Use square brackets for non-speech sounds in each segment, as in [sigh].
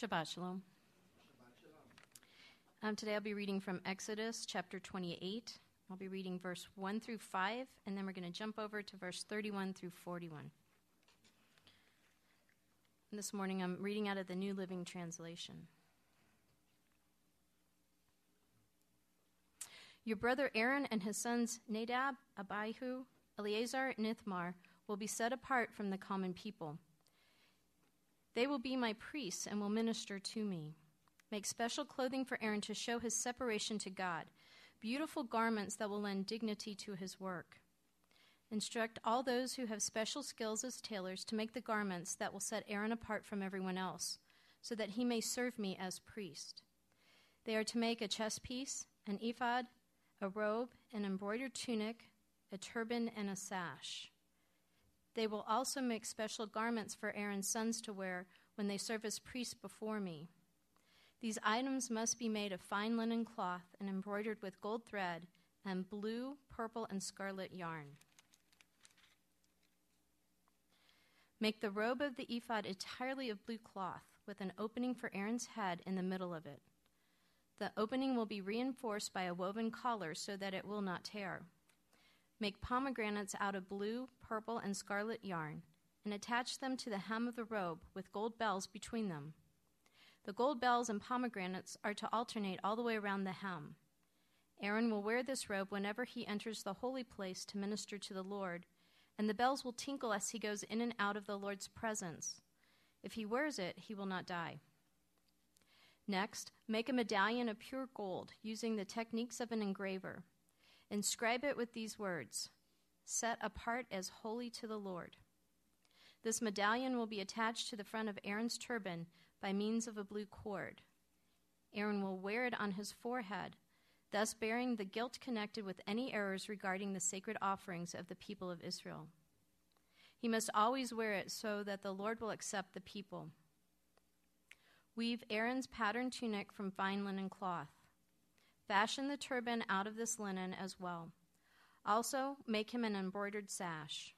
Shabbat Shalom. Um, today I'll be reading from Exodus chapter 28. I'll be reading verse 1 through 5, and then we're going to jump over to verse 31 through 41. And this morning I'm reading out of the New Living Translation. Your brother Aaron and his sons Nadab, Abihu, Eleazar, and Ithamar will be set apart from the common people. They will be my priests and will minister to me. Make special clothing for Aaron to show his separation to God, beautiful garments that will lend dignity to his work. Instruct all those who have special skills as tailors to make the garments that will set Aaron apart from everyone else, so that he may serve me as priest. They are to make a chest piece, an ephod, a robe, an embroidered tunic, a turban, and a sash. They will also make special garments for Aaron's sons to wear when they serve as priests before me. These items must be made of fine linen cloth and embroidered with gold thread and blue, purple, and scarlet yarn. Make the robe of the ephod entirely of blue cloth, with an opening for Aaron's head in the middle of it. The opening will be reinforced by a woven collar so that it will not tear. Make pomegranates out of blue, purple, and scarlet yarn, and attach them to the hem of the robe with gold bells between them. The gold bells and pomegranates are to alternate all the way around the hem. Aaron will wear this robe whenever he enters the holy place to minister to the Lord, and the bells will tinkle as he goes in and out of the Lord's presence. If he wears it, he will not die. Next, make a medallion of pure gold using the techniques of an engraver. Inscribe it with these words Set apart as holy to the Lord. This medallion will be attached to the front of Aaron's turban by means of a blue cord. Aaron will wear it on his forehead, thus bearing the guilt connected with any errors regarding the sacred offerings of the people of Israel. He must always wear it so that the Lord will accept the people. Weave Aaron's patterned tunic from fine linen cloth. Fashion the turban out of this linen as well. Also, make him an embroidered sash.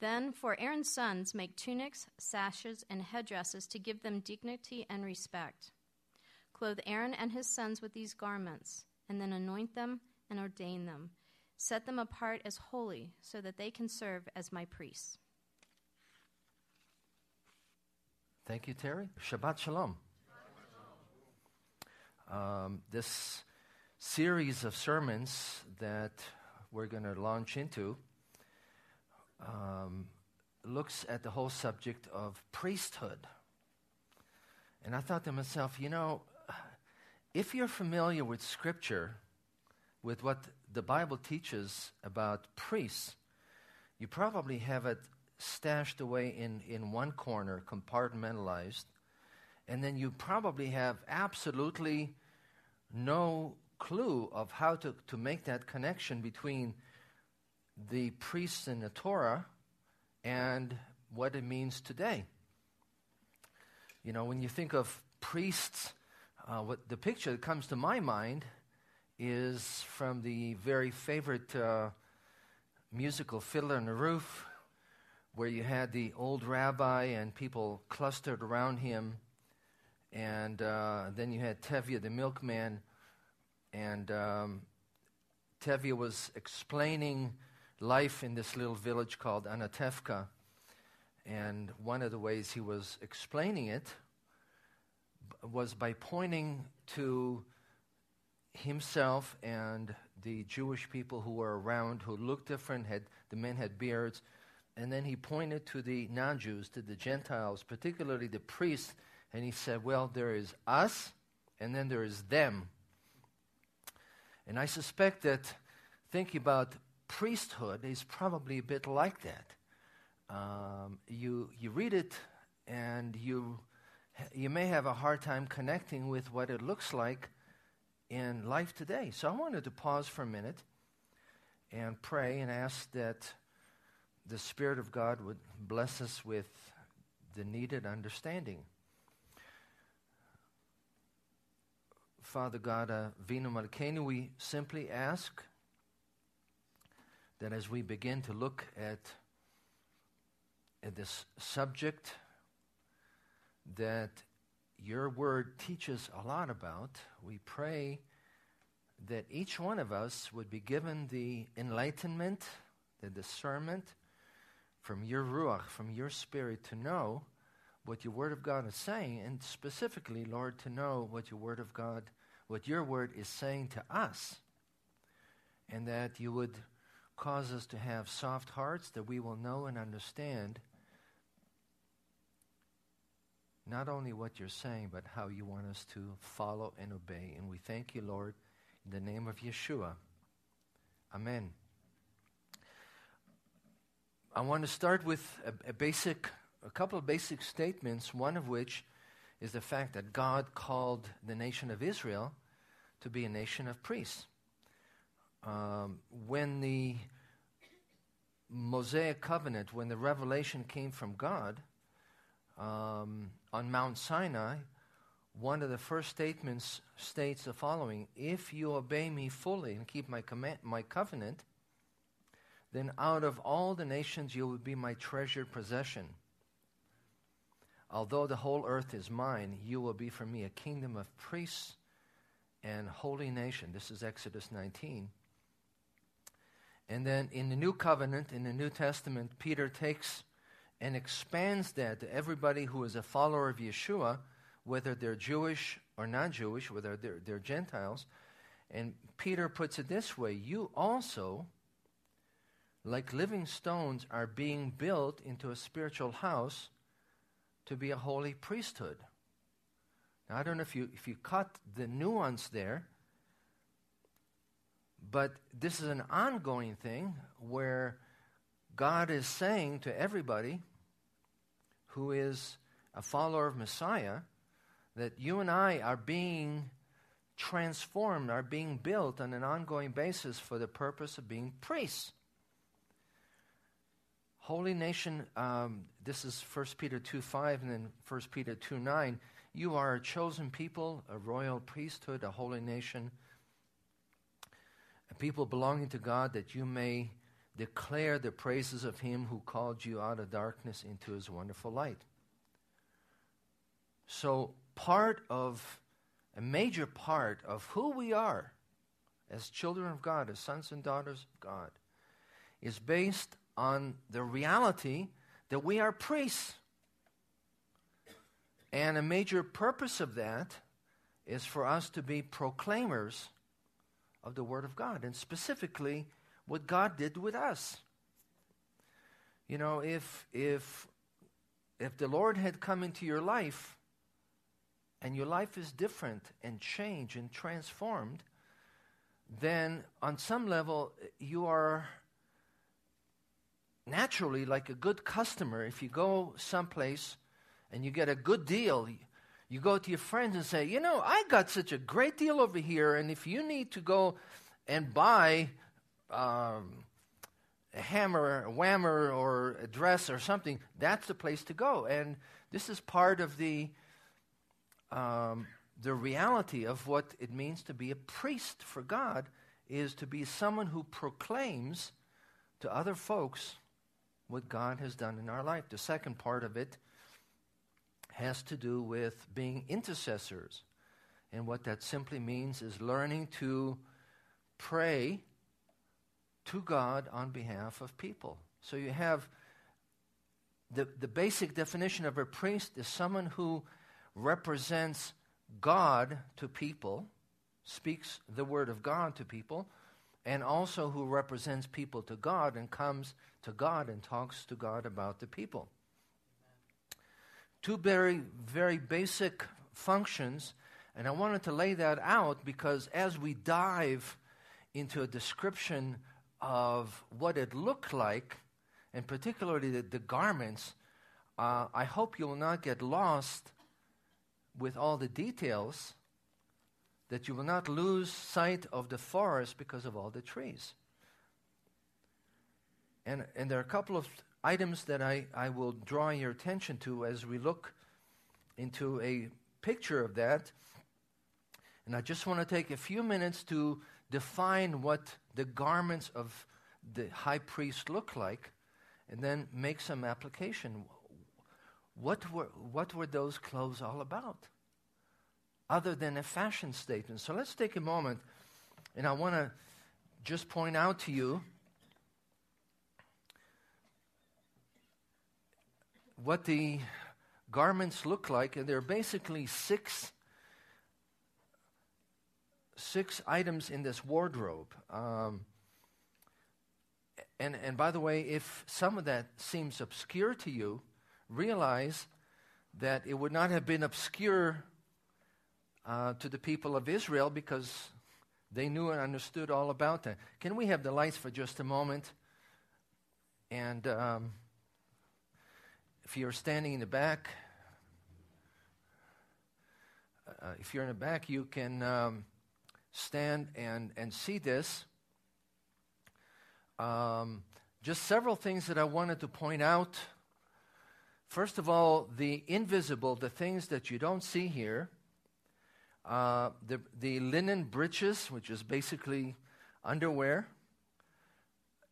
Then, for Aaron's sons, make tunics, sashes, and headdresses to give them dignity and respect. Clothe Aaron and his sons with these garments, and then anoint them and ordain them. Set them apart as holy, so that they can serve as my priests. Thank you, Terry. Shabbat Shalom. Um, this series of sermons that we're going to launch into um, looks at the whole subject of priesthood. And I thought to myself, you know, if you're familiar with Scripture, with what the Bible teaches about priests, you probably have it stashed away in, in one corner, compartmentalized, and then you probably have absolutely no clue of how to, to make that connection between the priests in the Torah and what it means today. You know, when you think of priests, uh, what the picture that comes to my mind is from the very favorite uh, musical Fiddler on the Roof, where you had the old rabbi and people clustered around him, and uh, then you had Tevye the milkman, and um, was explaining life in this little village called Anatevka. And one of the ways he was explaining it was by pointing to himself and the Jewish people who were around who looked different, had the men had beards, and then he pointed to the non-Jews, to the Gentiles, particularly the priests, and he said, "Well, there is us, and then there is them." And I suspect that thinking about priesthood is probably a bit like that. Um, you, you read it and you, you may have a hard time connecting with what it looks like in life today. So I wanted to pause for a minute and pray and ask that the Spirit of God would bless us with the needed understanding. Father God, uh, Vino Malkenu, we simply ask that as we begin to look at, at this subject, that your word teaches a lot about. We pray that each one of us would be given the enlightenment, the discernment from your Ruach, from your Spirit, to know what your Word of God is saying, and specifically, Lord, to know what your Word of God, what your Word is saying to us, and that you would cause us to have soft hearts that we will know and understand not only what you're saying, but how you want us to follow and obey. And we thank you, Lord, in the name of Yeshua. Amen. I want to start with a, a, basic, a couple of basic statements, one of which is the fact that God called the nation of Israel to be a nation of priests. Um, when the Mosaic covenant, when the revelation came from God um, on Mount Sinai, one of the first statements states the following If you obey me fully and keep my, command, my covenant, then out of all the nations you will be my treasured possession. Although the whole earth is mine, you will be for me a kingdom of priests and holy nation. This is Exodus 19. And then in the new covenant, in the New Testament, Peter takes and expands that to everybody who is a follower of Yeshua, whether they're Jewish or not Jewish, whether they're, they're Gentiles. And Peter puts it this way You also, like living stones, are being built into a spiritual house to be a holy priesthood. Now, I don't know if you, if you cut the nuance there, but this is an ongoing thing where God is saying to everybody who is a follower of Messiah that you and I are being transformed, are being built on an ongoing basis for the purpose of being priests. Holy nation, um, this is 1 Peter 2 5 and then 1 Peter 2 9. You are a chosen people, a royal priesthood, a holy nation a people belonging to God, that you may declare the praises of him who called you out of darkness into his wonderful light. So, part of, a major part of who we are as children of God, as sons and daughters of God, is based on the reality that we are priests. And a major purpose of that is for us to be proclaimers of the Word of God, and specifically what God did with us. You know, if if if the Lord had come into your life and your life is different and changed and transformed, then on some level you are naturally like a good customer. If you go someplace and you get a good deal, you go to your friends and say, you know, I got such a great deal over here, and if you need to go and buy um, a hammer, a whammer, or a dress or something, that's the place to go. And this is part of the um, the reality of what it means to be a priest for God is to be someone who proclaims to other folks what God has done in our life. The second part of it has to do with being intercessors. And what that simply means is learning to pray to God on behalf of people. So you have the, the basic definition of a priest is someone who represents God to people, speaks the word of God to people, and also who represents people to God and comes to God and talks to God about the people two very, very basic functions, and I wanted to lay that out because as we dive into a description of what it looked like, and particularly the, the garments, uh, I hope you will not get lost with all the details, that you will not lose sight of the forest because of all the trees. And, and there are a couple of items that I, I will draw your attention to as we look into a picture of that. And I just want to take a few minutes to define what the garments of the high priest look like and then make some application. What were, what were those clothes all about? other than a fashion statement. So let's take a moment, and I want to just point out to you what the garments look like, and there are basically six six items in this wardrobe. Um, and, and by the way, if some of that seems obscure to you, realize that it would not have been obscure uh, to the people of Israel because they knew and understood all about that. Can we have the lights for just a moment? And um, if you're standing in the back, uh, if you're in the back, you can um, stand and, and see this. Um, just several things that I wanted to point out. First of all, the invisible, the things that you don't see here. Uh, the, the linen breeches, which is basically underwear,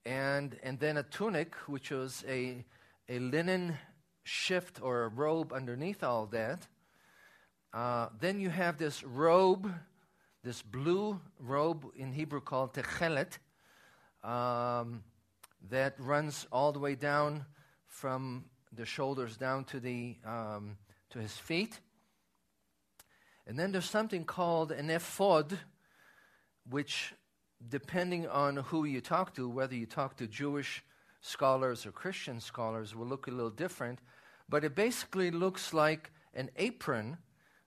and, and then a tunic, which was a, a linen shift or a robe underneath all that. Uh, then you have this robe, this blue robe in Hebrew called techelet, um, that runs all the way down from the shoulders down to the um, to his feet. And then there's something called an ephod, which, depending on who you talk to, whether you talk to Jewish scholars or Christian scholars, will look a little different. But it basically looks like an apron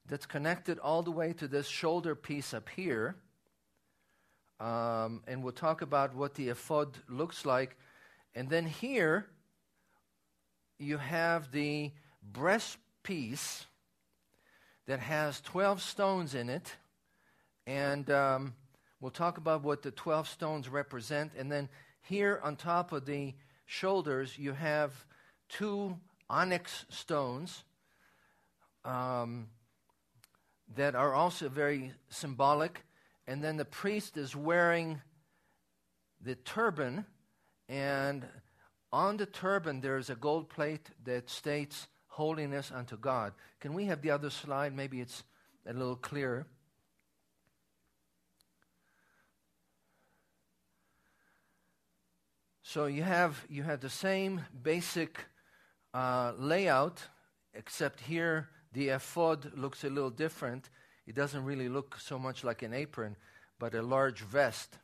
that's connected all the way to this shoulder piece up here. Um, and we'll talk about what the ephod looks like. And then here, you have the breast piece that has 12 stones in it. And um, we'll talk about what the 12 stones represent. And then here on top of the shoulders, you have two onyx stones. Um, that are also very symbolic. And then the priest is wearing the turban, and on the turban there's a gold plate that states holiness unto God. Can we have the other slide? Maybe it's a little clearer. So you have you have the same basic uh, layout, except here the ephod looks a little different. It doesn't really look so much like an apron, but a large vest.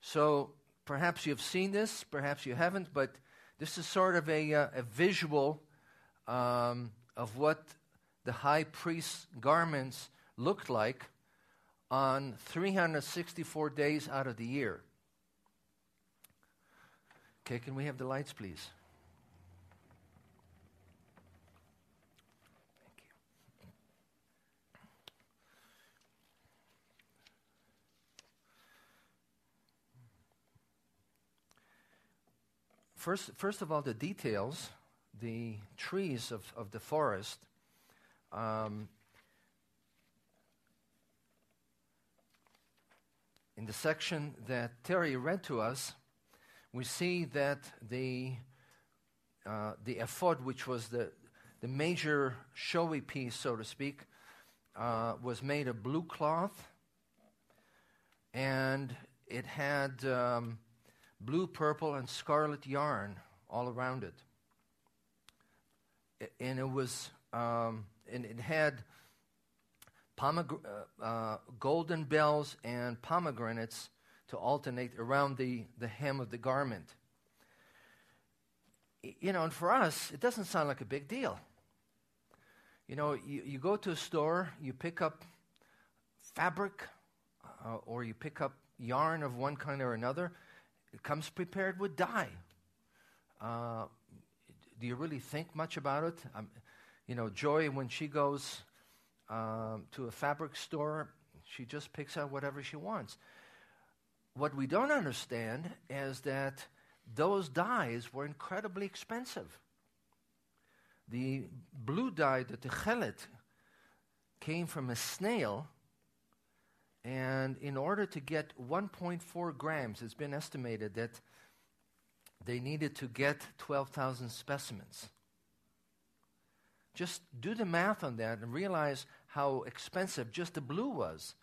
So perhaps you've seen this, perhaps you haven't, but this is sort of a, uh, a visual um, of what the high priest's garments looked like on 364 days out of the year. Okay, can we have the lights, please? First, first of all, the details, the trees of, of the forest. Um, in the section that Terry read to us, we see that the, uh, the ephod, which was the, the major showy piece, so to speak, uh, was made of blue cloth, and it had um, blue, purple, and scarlet yarn all around it. And it was, um, and it had pomegr- uh, uh, golden bells and pomegranates to alternate around the, the hem of the garment. You know, and for us, it doesn't sound like a big deal. You know, you, you go to a store, you pick up fabric, uh, or you pick up yarn of one kind or another, comes prepared with dye. Uh, do you really think much about it? Um, you know, Joy, when she goes um, to a fabric store, she just picks out whatever she wants. What we don't understand is that those dyes were incredibly expensive. The blue dye, the techelet, came from a snail and in order to get 1.4 grams, it's been estimated that they needed to get 12,000 specimens. Just do the math on that and realize how expensive just the blue was.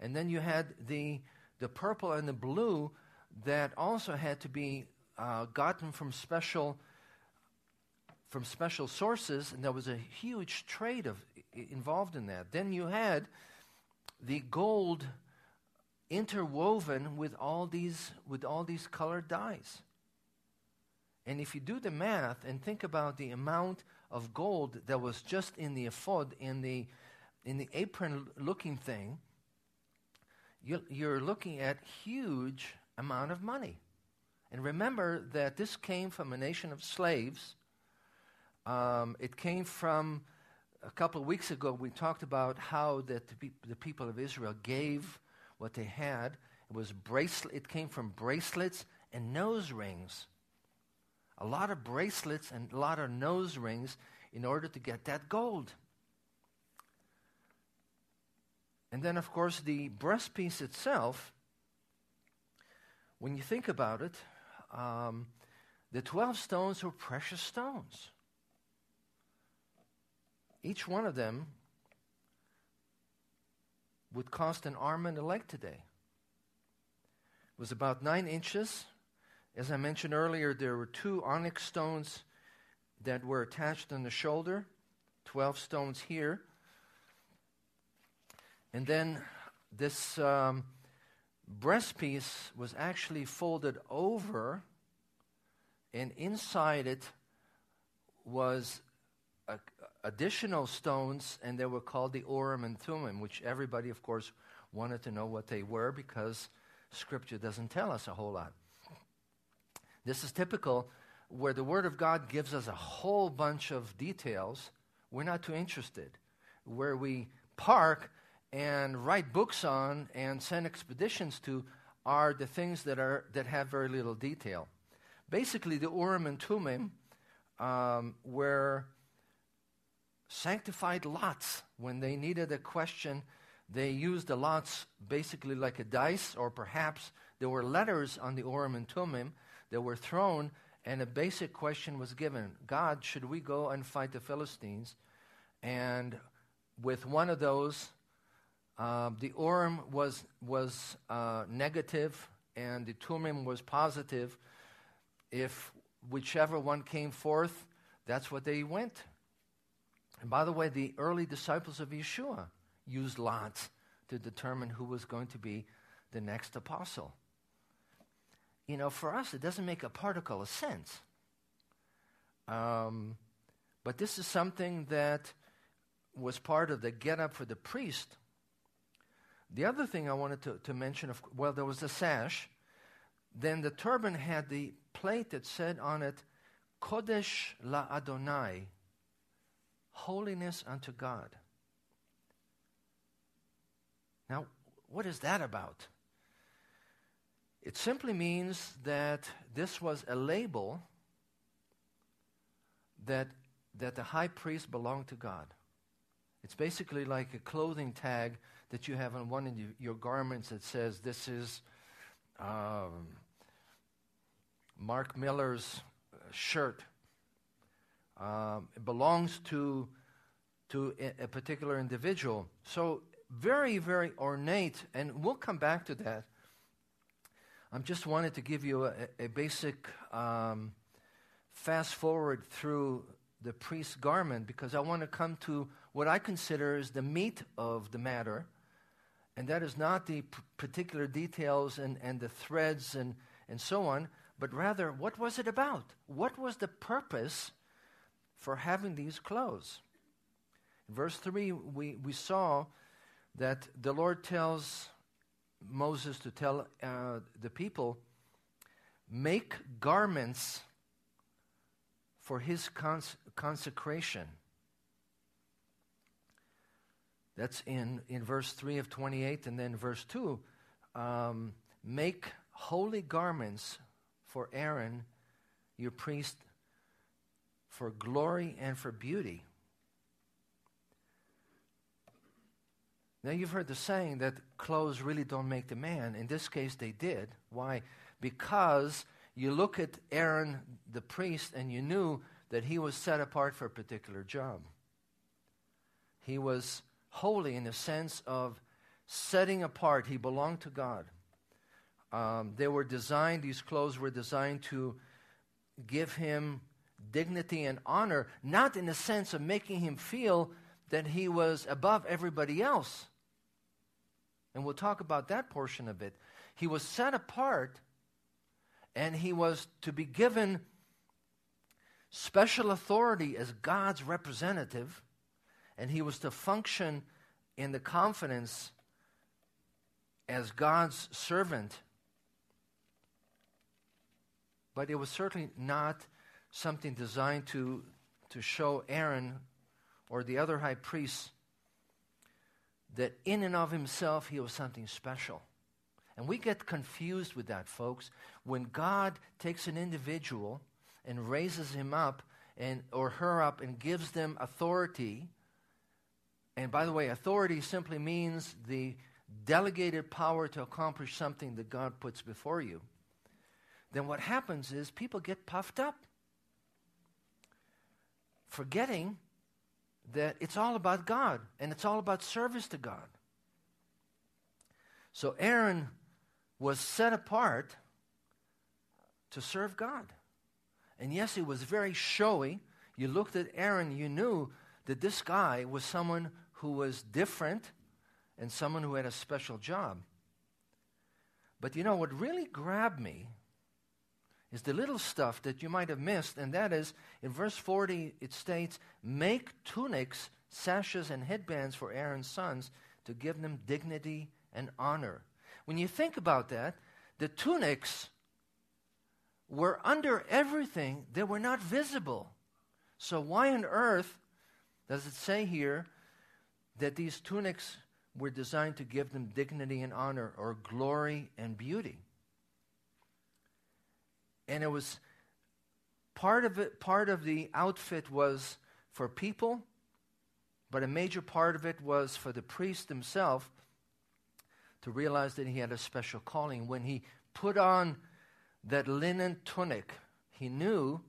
And then you had the, the purple and the blue that also had to be uh, gotten from special from special sources, and there was a huge trade of, involved in that. Then you had the gold interwoven with all these with all these colored dyes. And if you do the math and think about the amount of gold that was just in the ephod, in the in the apron looking thing, you're, looking at huge amount of money. And remember that this came from a nation of slaves. Um, it came from a couple of weeks ago. We talked about how that the, pe- the people of Israel gave what they had. It was bracelet. It came from bracelets and nose rings. A lot of bracelets and a lot of nose rings in order to get that gold. And then, of course, the breastpiece itself, when you think about it, um, the 12 stones were precious stones. Each one of them would cost an arm and a leg today. It was about nine inches. As I mentioned earlier, there were two onyx stones that were attached on the shoulder, 12 stones here. And then this um, breastpiece was actually folded over, and inside it was additional stones, and they were called the Urim and Thummim, which everybody, of course, wanted to know what they were because Scripture doesn't tell us a whole lot. This is typical where the Word of God gives us a whole bunch of details. We're not too interested. Where we park and write books on and send expeditions to are the things that, are, that have very little detail. Basically, the Urim and Thummim um, were sanctified lots. When they needed a question, they used the lots basically like a dice, or perhaps there were letters on the Urim and Thummim that were thrown, and a basic question was given God, should we go and fight the Philistines? And with one of those, uh, the Urim was, was uh, negative and the Thummim was positive. If whichever one came forth, that's what they went. And by the way, the early disciples of Yeshua used lots to determine who was going to be the next apostle. You know, for us, it doesn't make a particle of sense. Um, but this is something that was part of the get up for the priest the other thing I wanted to, to mention, of, well, there was the sash. Then the turban had the plate that said on it, Kodesh la Adonai, holiness unto God. Now, what is that about? It simply means that this was a label that, that the high priest belonged to God. It's basically like a clothing tag that you have on one of your garments that says, This is um, Mark Miller's uh, shirt. Um, it belongs to, to a, particular individual. So, very, very ornate, and we'll come back to that. I just wanted to give you a, a basic um, fast forward through the priest's garment because I want to come to what I consider is the meat of the matter, and that is not the p- particular details and, and the threads and, and so on, but rather what was it about? What was the purpose for having these clothes? In verse 3, we, we saw that the Lord tells Moses to tell uh, the people, make garments for his cons- consecration. That's in, in verse 3 of 28, and then verse 2 um, make holy garments for Aaron, your priest, for glory and for beauty. Now, you've heard the saying that clothes really don't make the man. In this case, they did. Why? Because you look at Aaron, the priest, and you knew that he was set apart for a particular job. He was holy in the sense of setting apart. He belonged to God. Um, they were designed, these clothes were designed to give him dignity and honor, not in the sense of making him feel that he was above everybody else. And we'll talk about that portion of it. He was set apart and he was to be given special authority as God's representative, and he was to function in the confidence as God's servant. But it was certainly not something designed to, to show Aaron or the other high priests that in and of himself he was something special. And we get confused with that, folks. When God takes an individual and raises him up and or her up and gives them authority, and by the way, authority simply means the delegated power to accomplish something that God puts before you. Then what happens is people get puffed up, forgetting that it's all about God and it's all about service to God. So Aaron was set apart to serve God. And yes, he was very showy. You looked at Aaron, you knew that this guy was someone who was different and someone who had a special job. But you know, what really grabbed me is the little stuff that you might have missed, and that is in verse 40, it states, Make tunics, sashes, and headbands for Aaron's sons to give them dignity and honor. When you think about that, the tunics were under everything, they were not visible. So, why on earth does it say here that these tunics were designed to give them dignity and honor or glory and beauty? And it was part of it, part of the outfit was for people, but a major part of it was for the priest himself to realize that he had a special calling. When he put on that linen tunic, he knew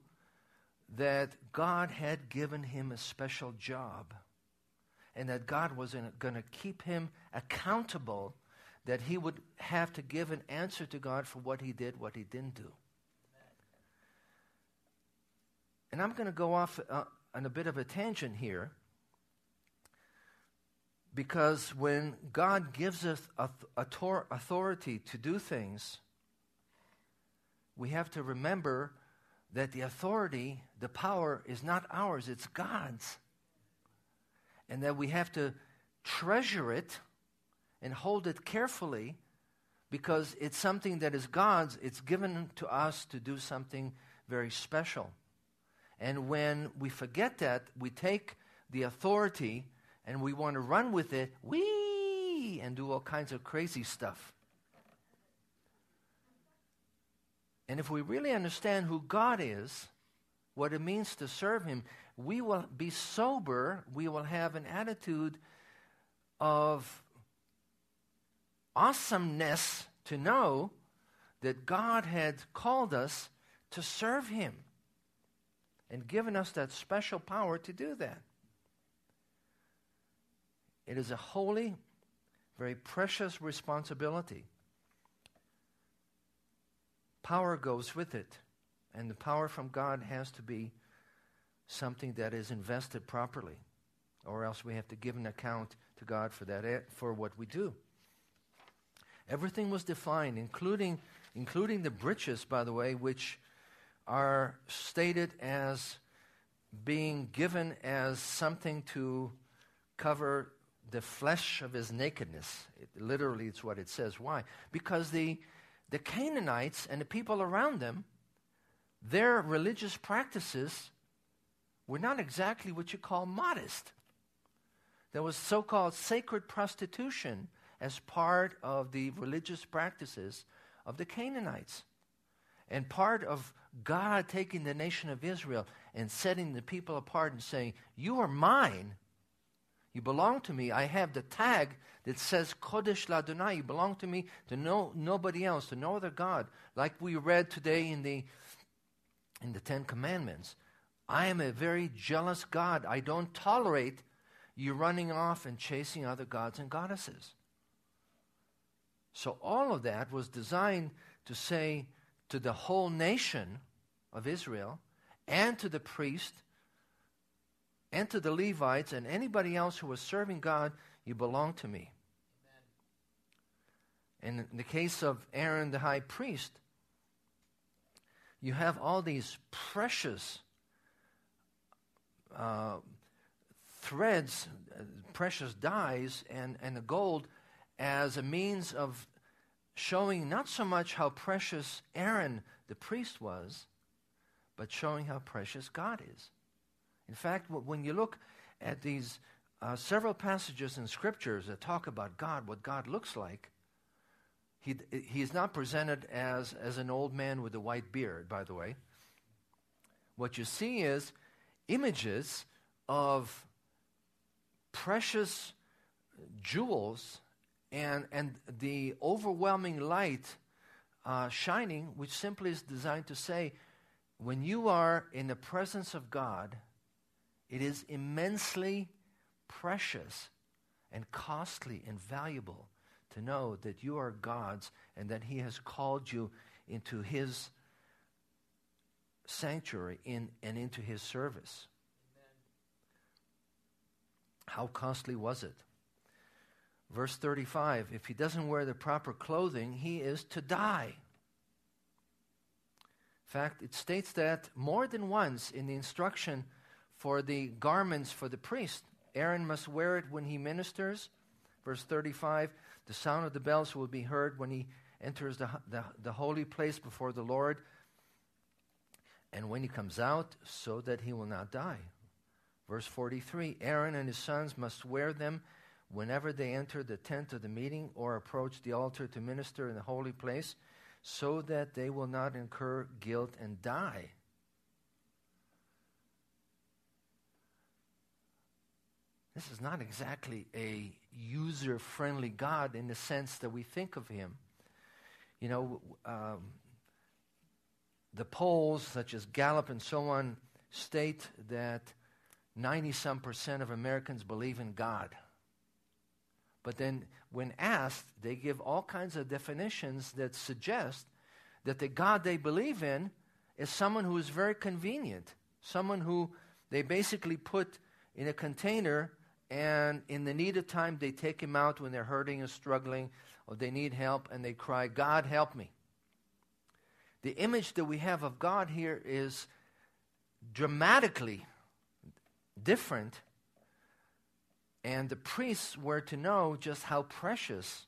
that God had given him a special job and that God was going to keep him accountable, that he would have to give an answer to God for what he did, what he didn't do. And I'm going to go off uh, on a bit of a tangent here because when God gives us authority to do things, we have to remember that the authority, the power, is not ours, it's God's. And that we have to treasure it and hold it carefully because it's something that is God's. It's given to us to do something very special. And when we forget that, we take the authority and we want to run with it, we and do all kinds of crazy stuff. And if we really understand who God is, what it means to serve Him, we will be sober. We will have an attitude of awesomeness to know that God had called us to serve Him and given us that special power to do that. It is a holy, very precious responsibility. Power goes with it, and the power from God has to be something that is invested properly, or else we have to give an account to God for that eh, for what we do. Everything was defined, including including the breeches, by the way, which are stated as being given as something to cover the flesh of his nakedness. It, literally, it's what it says. Why? Because the, the Canaanites and the people around them, their religious practices were not exactly what you call modest. There was so called sacred prostitution as part of the religious practices of the Canaanites. And part of God taking the nation of Israel and setting the people apart and saying, You are mine you belong to me. I have the tag that says Kodesh Ladonai. You belong to me, to no, nobody else, to no other God. Like we read today in the, in the Ten Commandments. I am a very jealous God. I don't tolerate you running off and chasing other gods and goddesses. So all of that was designed to say to the whole nation of Israel and to the priest and to the Levites and anybody else who was serving God, you belong to me. And in the case of Aaron the high priest, you have all these precious uh, threads, precious dyes, and, and the gold as a means of showing not so much how precious Aaron the priest was, but showing how precious God is. In fact, when you look at these uh, several passages in scriptures that talk about God, what God looks like, he, he is not presented as, as an old man with a white beard, by the way. What you see is images of precious jewels and, and the overwhelming light uh, shining, which simply is designed to say, when you are in the presence of God, it is immensely precious and costly and valuable to know that you are God's and that He has called you into His sanctuary in, and into His service. Amen. How costly was it? Verse 35 if he doesn't wear the proper clothing, he is to die. In fact, it states that more than once in the instruction for the garments for the priest. Aaron must wear it when he ministers. Verse 35 the sound of the bells will be heard when he enters the, the, the holy place before the Lord, and when he comes out, so that he will not die. Verse 43 Aaron and his sons must wear them whenever they enter the tent of the meeting or approach the altar to minister in the holy place, so that they will not incur guilt and die. This is not exactly a user friendly God in the sense that we think of him. You know, um, the polls, such as Gallup and so on, state that 90 some percent of Americans believe in God. But then, when asked, they give all kinds of definitions that suggest that the God they believe in is someone who is very convenient, someone who they basically put in a container, and in the need of time, they take him out when they're hurting and struggling, or they need help, and they cry, God, help me. The image that we have of God here is dramatically different and the priests were to know just how precious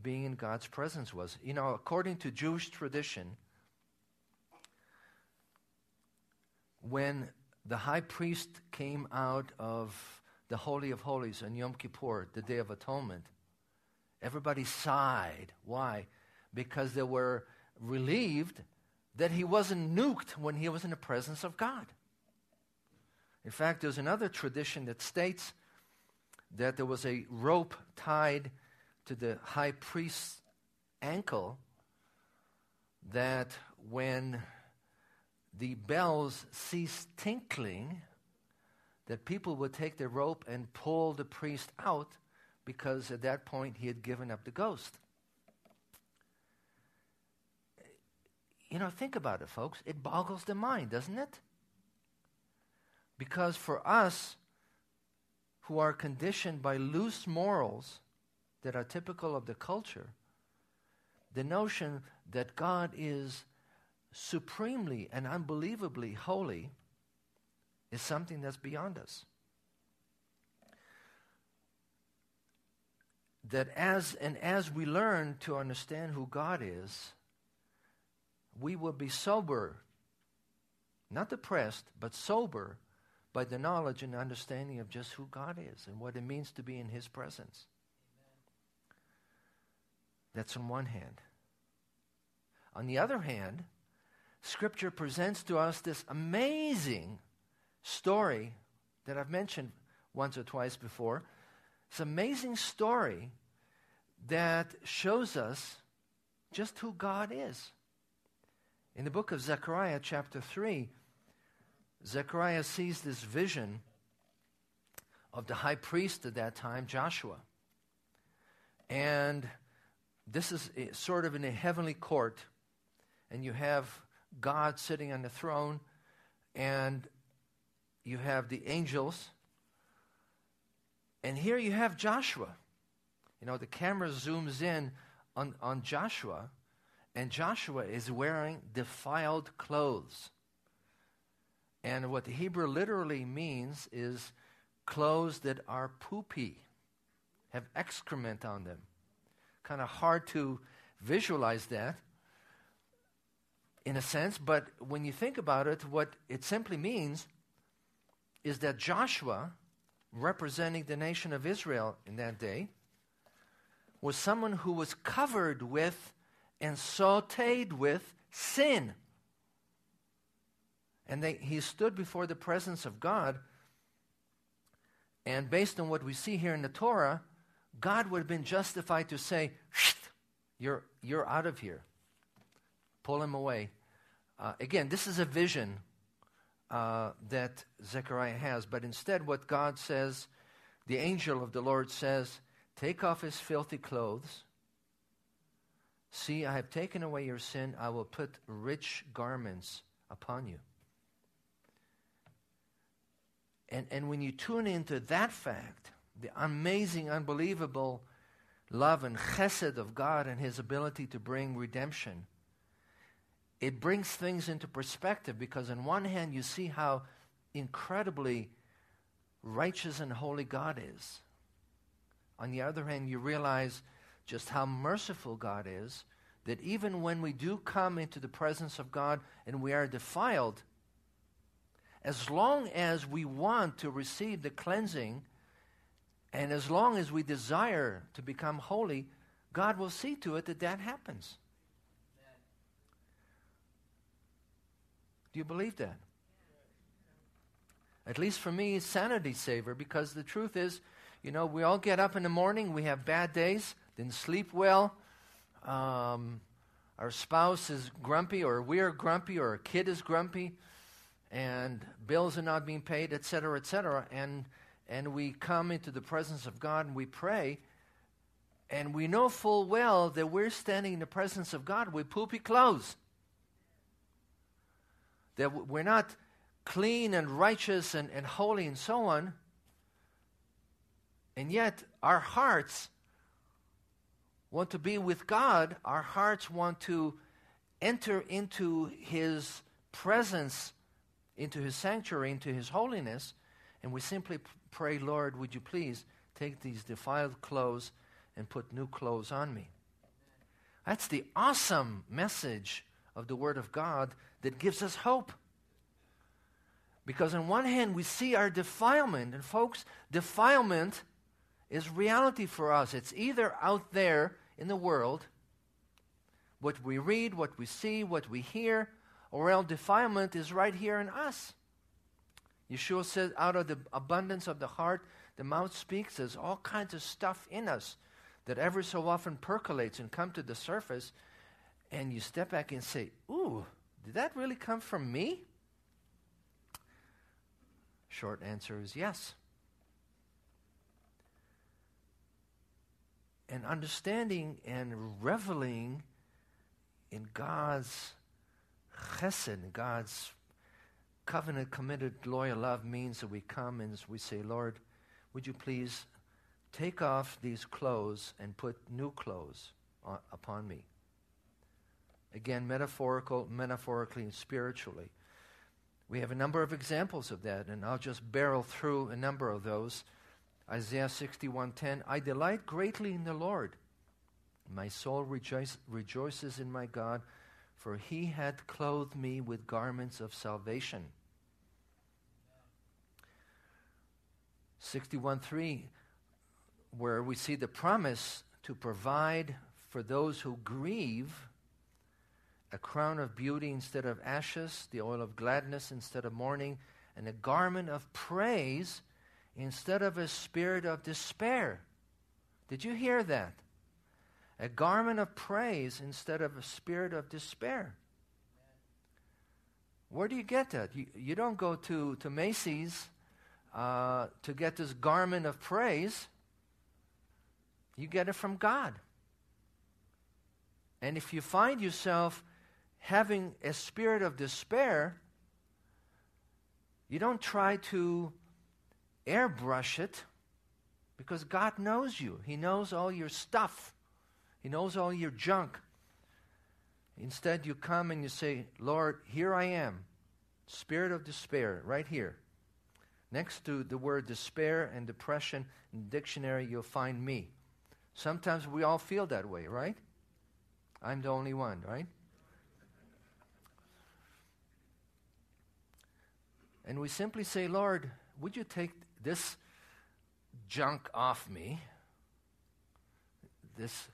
being in God's presence was. You know, according to Jewish tradition, when the high priest came out of the Holy of Holies on Yom Kippur, the Day of Atonement, everybody sighed. Why? Because they were relieved that he wasn't nuked when he was in the presence of God. In fact, there's another tradition that states that there was a rope tied to the high priest's ankle that when the bells ceased tinkling, that people would take the rope and pull the priest out because at that point he had given up the ghost. You know, think about it, folks. It boggles the mind, doesn't it? Because for us, who are conditioned by loose morals that are typical of the culture, the notion that God is supremely and unbelievably holy is something that's beyond us. That as and as we learn to understand who God is, we will be sober, not depressed, but sober by the knowledge and understanding of just who God is and what it means to be in His presence. Amen. That's on one hand. On the other hand, Scripture presents to us this amazing story that I've mentioned once or twice before. An amazing story that shows us just who God is. In the book of Zechariah, chapter 3, Zechariah sees this vision of the high priest at that time, Joshua. And this is sort of in a heavenly court, and you have God sitting on the throne, and you have the angels, and here you have Joshua. You know, the camera zooms in on, on Joshua, and Joshua is wearing defiled clothes. And what the Hebrew literally means is clothes that are poopy, have excrement on them. Kind of hard to visualize that in a sense, but when you think about it, what it simply means is that Joshua, representing the nation of Israel in that day, was someone who was covered with and sauteed with sin. And they, he stood before the presence of God. And based on what we see here in the Torah, God would have been justified to say, you're, you're out of here. Pull him away. Uh, again, this is a vision uh, that Zechariah has. But instead, what God says, the angel of the Lord says, Take off his filthy clothes. See, I have taken away your sin. I will put rich garments upon you. And, and when you tune into that fact, the amazing, unbelievable love and chesed of God and his ability to bring redemption, it brings things into perspective because, on one hand, you see how incredibly righteous and holy God is. On the other hand, you realize just how merciful God is, that even when we do come into the presence of God and we are defiled, as long as we want to receive the cleansing and as long as we desire to become holy, God will see to it that that happens. Do you believe that? At least for me, sanity saver, because the truth is, you know, we all get up in the morning, we have bad days, didn't sleep well, um, our spouse is grumpy, or we're grumpy, or a kid is grumpy, and bills are not being paid, etc., etc., and and we come into the presence of God and we pray, and we know full well that we're standing in the presence of God with poopy clothes that we're not clean and righteous and, and holy and so on. And yet, our hearts want to be with God. Our hearts want to enter into His presence, into His sanctuary, into His holiness. And we simply pray, Lord, would you please take these defiled clothes and put new clothes on me? That's the awesome message of the Word of God that gives us hope. Because on one hand, we see our defilement, and folks, defilement is reality for us. It's either out there in the world, what we read, what we see, what we hear, or else defilement is right here in us. Yeshua says, out of the abundance of the heart, the mouth speaks. There's all kinds of stuff in us that ever so often percolates and come to the surface, and you step back and say, Ooh, did that really come from me? Short answer is yes. And understanding and reveling in God's chesed, God's covenant committed loyal love means that we come and we say, Lord, would you please take off these clothes and put new clothes on, upon me? Again, metaphorical, metaphorically and spiritually. We have a number of examples of that, and I'll just barrel through a number of those. Isaiah 61:10, I delight greatly in the Lord. My soul rejoice, rejoices in my God, for he hath clothed me with garments of salvation. 61 3, where we see the promise to provide for those who grieve a crown of beauty instead of ashes, the oil of gladness instead of mourning, and a garment of praise instead of a spirit of despair. Did you hear that? A garment of praise instead of a spirit of despair. Where do you get that? You, you don't go to, to Macy's uh, to get this garment of praise, you get it from God. And if you find yourself having a spirit of despair, you don't try to airbrush it because God knows you. He knows all your stuff, He knows all your junk. Instead, you come and you say, Lord, here I am. Spirit of despair, right here. Next to the word despair and depression in the dictionary, you'll find me. Sometimes we all feel that way, right? I'm the only one, right? And we simply say, Lord, would you take this junk off me? This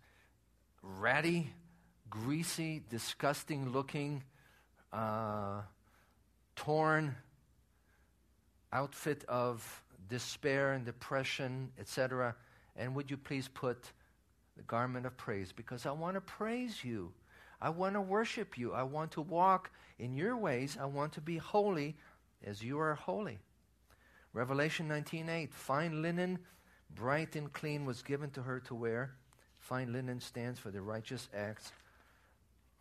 ratty, greasy, disgusting looking, uh, torn outfit of despair and depression, etc. And would you please put the garment of praise? Because I want to praise you. I want to worship you. I want to walk in your ways. I want to be holy as you are holy. Revelation 19:8 Fine linen, bright and clean was given to her to wear. Fine linen stands for the righteous acts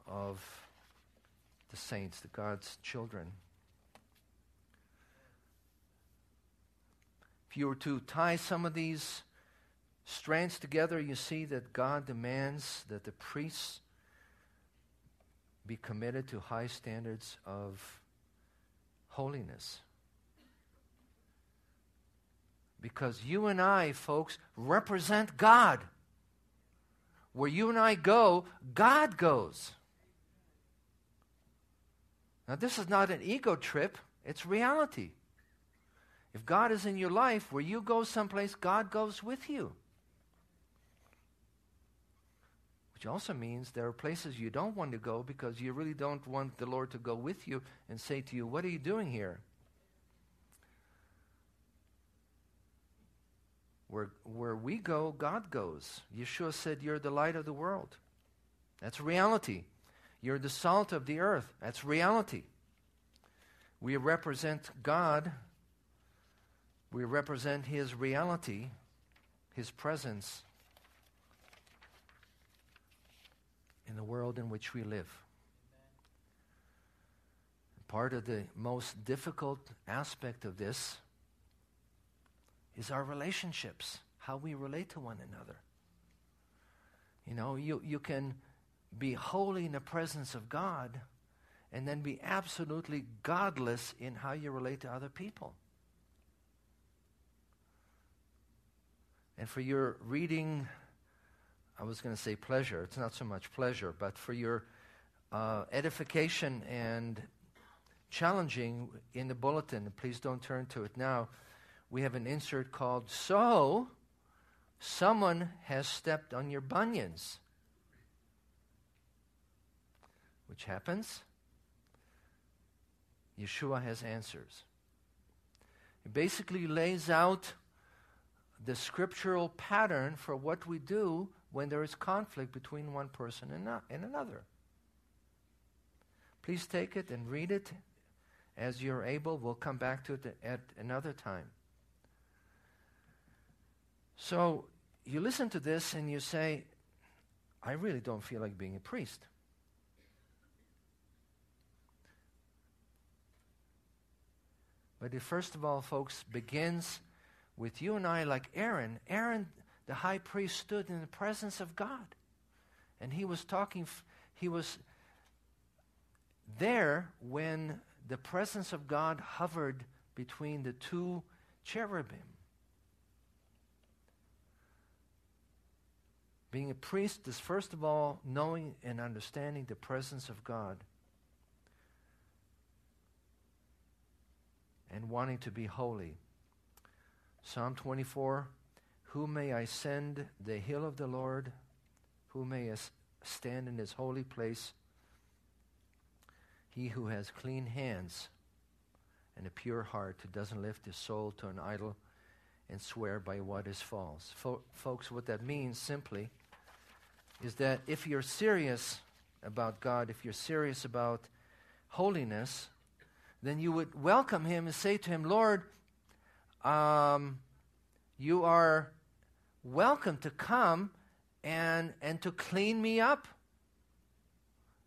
of the saints, the God's children. If you were to tie some of these strands together, you see that God demands that the priests be committed to high standards of holiness. Because you and I, folks, represent God. Where you and I go, God goes. Now, this is not an ego trip, it's reality. If God is in your life, where you go someplace, God goes with you. Which also means there are places you don't want to go because you really don't want the Lord to go with you and say to you, What are you doing here? Where, where we go, God goes. Yeshua said, You're the light of the world. That's reality. You're the salt of the earth. That's reality. We represent God we represent His reality, His presence in the world in which we live. Part of the most difficult aspect of this is our relationships, how we relate to one another. You know, you, you can be holy in the presence of God and then be absolutely godless in how you relate to other people. And for your reading, I was going to say pleasure, it's not so much pleasure, but for your uh, edification and challenging in the bulletin, please don't turn to it now. We have an insert called So Someone Has Stepped on Your Bunions. Which happens? Yeshua has answers. It basically lays out the scriptural pattern for what we do when there is conflict between one person and another. Please take it and read it as you're able. We'll come back to it at another time. So you listen to this and you say, I really don't feel like being a priest. But it first of all, folks, begins with you and I like Aaron. Aaron, the high priest, stood in the presence of God. And he was talking, he was there when the presence of God hovered between the two cherubim. Being a priest is, first of all, knowing and understanding the presence of God and wanting to be holy. Psalm 24 Who may I send the hill of the Lord? Who may I stand in his holy place? He who has clean hands and a pure heart, who doesn't lift his soul to an idol and swear by what is false. Fo- folks, what that means simply is that if you're serious about God, if you're serious about holiness, then you would welcome him and say to him, Lord, um, you are welcome to come and, and to clean me up.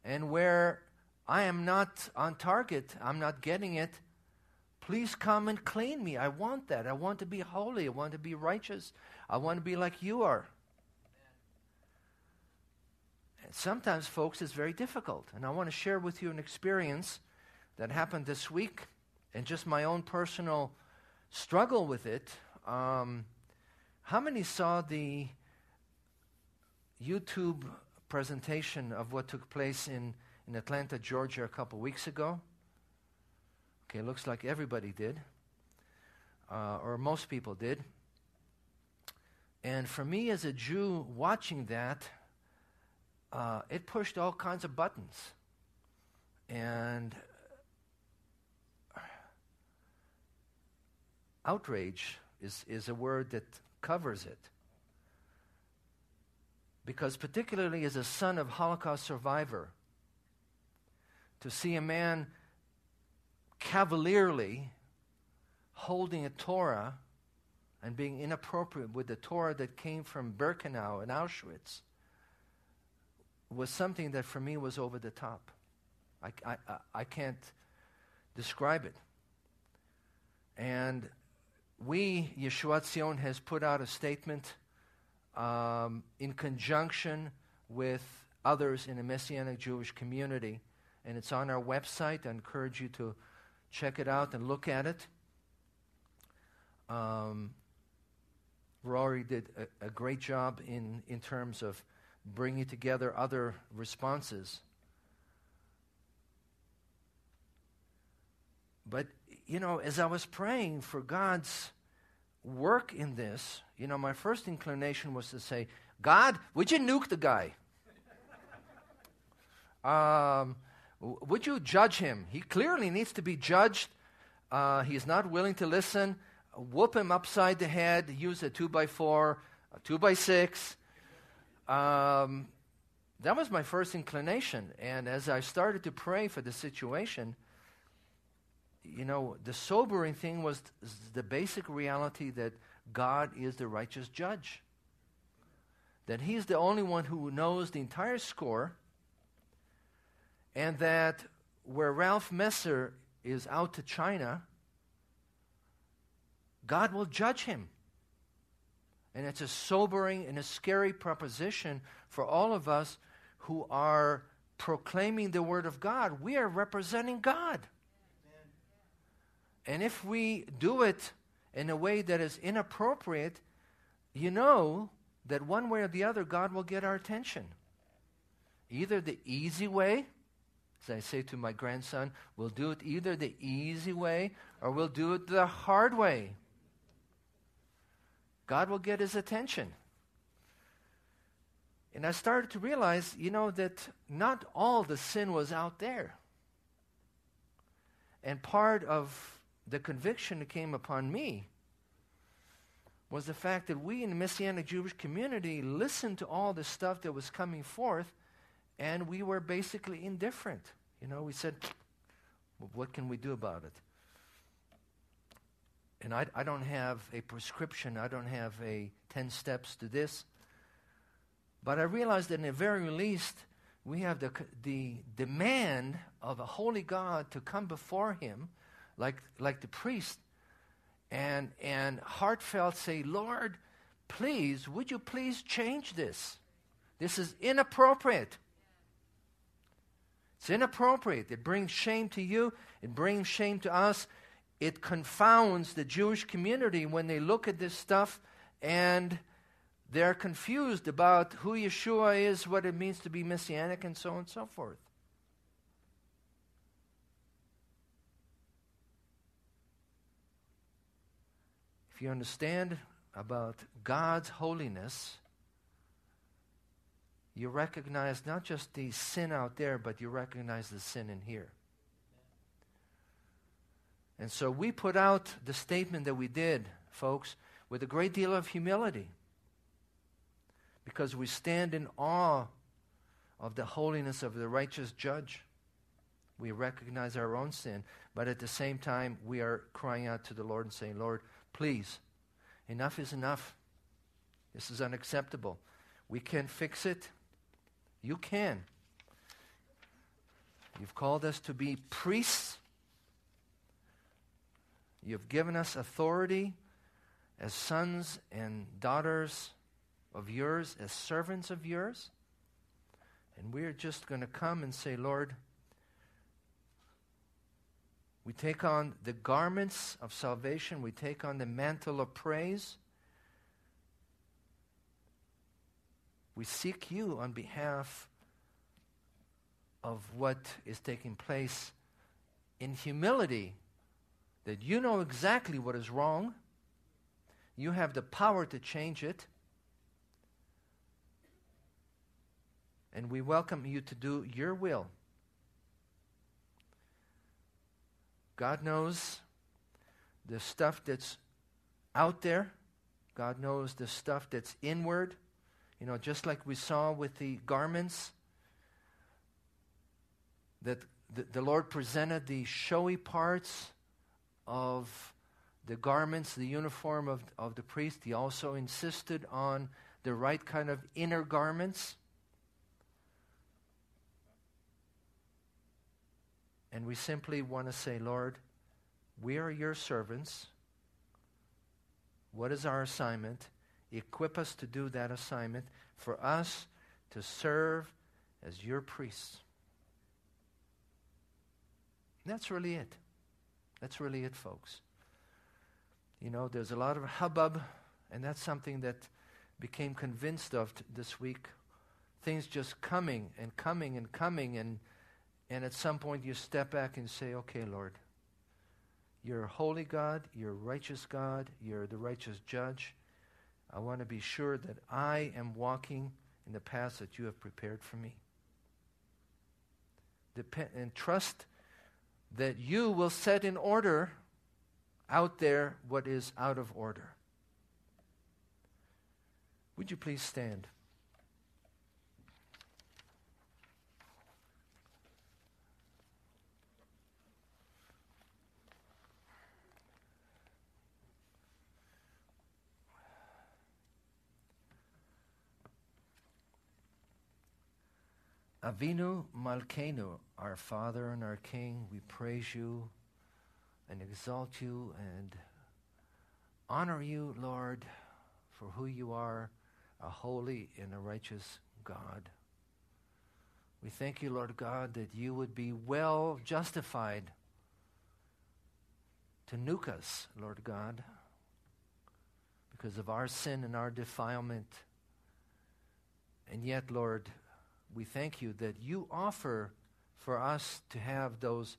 And where I am not on target, I'm not getting it, please come and clean me. I want that. I want to be holy. I want to be righteous. I want to be like you are. And sometimes, folks, it's very difficult. And I want to share with you an experience that happened this week and just my own personal struggle with it. Um, how many saw the YouTube presentation of what took place in, in Atlanta, Georgia, a couple weeks ago? Okay, looks like everybody did, uh, or most people did. And for me as a Jew watching that, uh, it pushed all kinds of buttons. And outrage is, is a word that covers it. Because, particularly as a son of Holocaust survivor, to see a man cavalierly holding a Torah and being inappropriate with the Torah that came from Birkenau and Auschwitz was something that for me was over the top. I, I, I can't describe it. And we, Yeshua Zion, has put out a statement um, in conjunction with others in the Messianic Jewish community, and it's on our website. I encourage you to check it out and look at it. Um, Rory did a, a great job in, in terms of bringing together other responses. But you know, as I was praying for God's work in this, you know, my first inclination was to say, God, would you nuke the guy? [laughs] um, would you judge him? He clearly needs to be judged. Uh, he's not willing to listen. Whoop him upside the head. Use a two by four, a two by six. Um, that was my first inclination. And as I started to pray for the situation, you know, the sobering thing was the basic reality that God is the righteous judge. That He's the only one who knows the entire score, and that where Ralph Messer is out to China, God will judge him. And it's a sobering and a scary proposition for all of us who are proclaiming the Word of God. We are representing God. And if we do it in a way that is inappropriate, you know that one way or the other, God will get our attention. Either the easy way, as I say to my grandson, we'll do it either the easy way or we'll do it the hard way. God will get his attention. And I started to realize, you know, that not all the sin was out there. And part of the conviction that came upon me was the fact that we in the Messianic Jewish community listened to all the stuff that was coming forth, and we were basically indifferent. You know, we said, well, what can we do about it? And I, I don't have a prescription, I don't have a 10 steps to this. But I realized that in the very least, we have the, the demand of a holy God to come before Him like, like the priest, and, and heartfelt say, Lord, please, would you please change this? This is inappropriate. It's inappropriate. It brings shame to you, it brings shame to us. It confounds the Jewish community when they look at this stuff and they're confused about who Yeshua is, what it means to be messianic, and so on and so forth. If you understand about God's holiness, you recognize not just the sin out there, but you recognize the sin in here. And so we put out the statement that we did, folks, with a great deal of humility. Because we stand in awe of the holiness of the righteous judge. We recognize our own sin, but at the same time, we are crying out to the Lord and saying, Lord, Please, enough is enough. This is unacceptable. We can't fix it. You can. You've called us to be priests. You've given us authority as sons and daughters of yours, as servants of yours. And we're just going to come and say, Lord, we take on the garments of salvation, we take on the mantle of praise. We seek you on behalf of what is taking place in humility, that you know exactly what is wrong, you have the power to change it. And we welcome you to do your will. God knows the stuff that's out there. God knows the stuff that's inward. You know, just like we saw with the garments, that the, the Lord presented the showy parts of the garments, the uniform of, of the priest. He also insisted on the right kind of inner garments. And we simply want to say, Lord, we are your servants. What is our assignment? Equip us to do that assignment for us to serve as your priests. That's really it. That's really it, folks. You know, there's a lot of hubbub, and that's something that became convinced of t- this week. Things just coming and coming and coming, and, and at some point you step back and say, okay, Lord, you're a holy God, you're a righteous God, you're the righteous judge. I want to be sure that I am walking in the path that you have prepared for me. Dep- and trust that you will set in order out there what is out of order. Would you please stand? Avinu Malkeinu, our Father and our King, we praise you and exalt you and honor you, Lord, for who you are, a holy and a righteous God. We thank you, Lord God, that you would be well justified to nuke us, Lord God, because of our sin and our defilement. And yet, Lord, we thank you that you offer for us to have those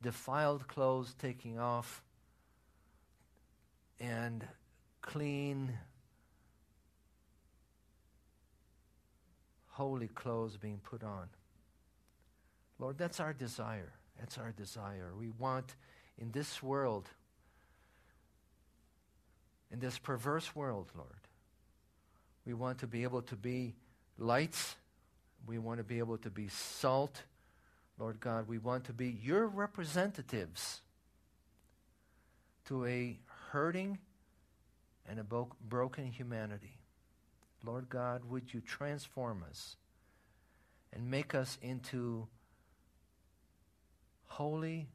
defiled clothes taking off and clean, holy clothes being put on. Lord, that's our desire. That's our desire. We want in this world, in this perverse world, Lord, we want to be able to be lights we want to be able to be salt. Lord God, we want to be your representatives to a hurting and a bo- broken humanity. Lord God, would you transform us and make us into holy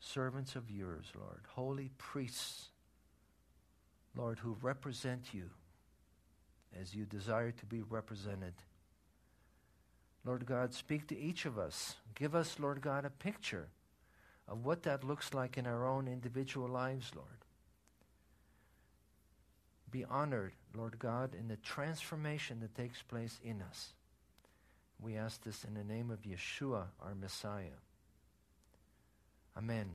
servants of yours, Lord, holy priests, Lord, who represent you as you desire to be represented. Lord God, speak to each of us. Give us, Lord God, a picture of what that looks like in our own individual lives, Lord. Be honored, Lord God, in the transformation that takes place in us. We ask this in the name of Yeshua, our Messiah. Amen.